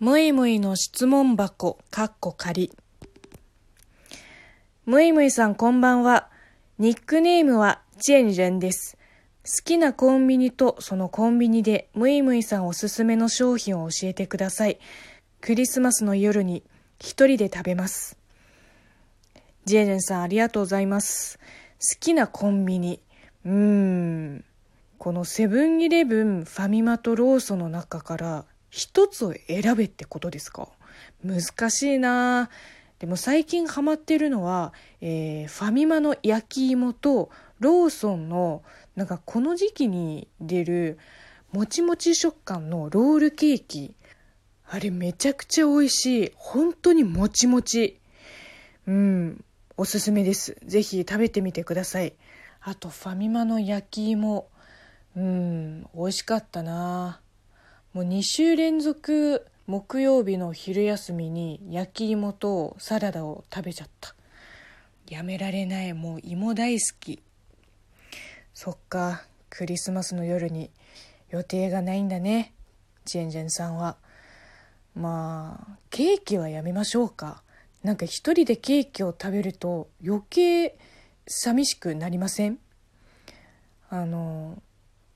むいむいの質問箱、かっこ仮。むいむいさんこんばんは。ニックネームはチェンジェンです。好きなコンビニとそのコンビニでむいむいさんおすすめの商品を教えてください。クリスマスの夜に一人で食べます。ジェンジェンさんありがとうございます。好きなコンビニ。うーん。このセブンイレブン、ファミマとローソンの中から一つを選べってことですか？難しいな。でも最近ハマってるのは、えーファミマの焼き芋とローソンのなんかこの時期に出るもちもち食感のロールケーキ。あれめちゃくちゃ美味しい。本当にもちもち。うん。おすすめです。ぜひ食べてみてください。あとファミマの焼き芋。うん。美味しかったな。もう2週連続木曜日の昼休みに焼き芋とサラダを食べちゃった。やめられない。もう芋大好き。そっかクリスマスの夜に予定がないんだね。ジェンジェンさんは。まあケーキはやめましょうか。なんか一人でケーキを食べると余計寂しくなりません？あの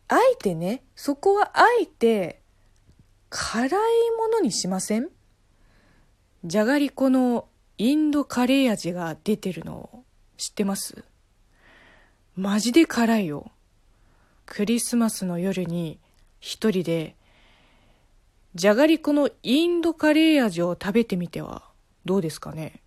あえてねそこはあえて辛いものにしません？じゃがりこのインドカレー味が出てるの知ってます？マジで辛いよ。クリスマスの夜に一人でじゃがりこのインドカレー味を食べてみてはどうですかね？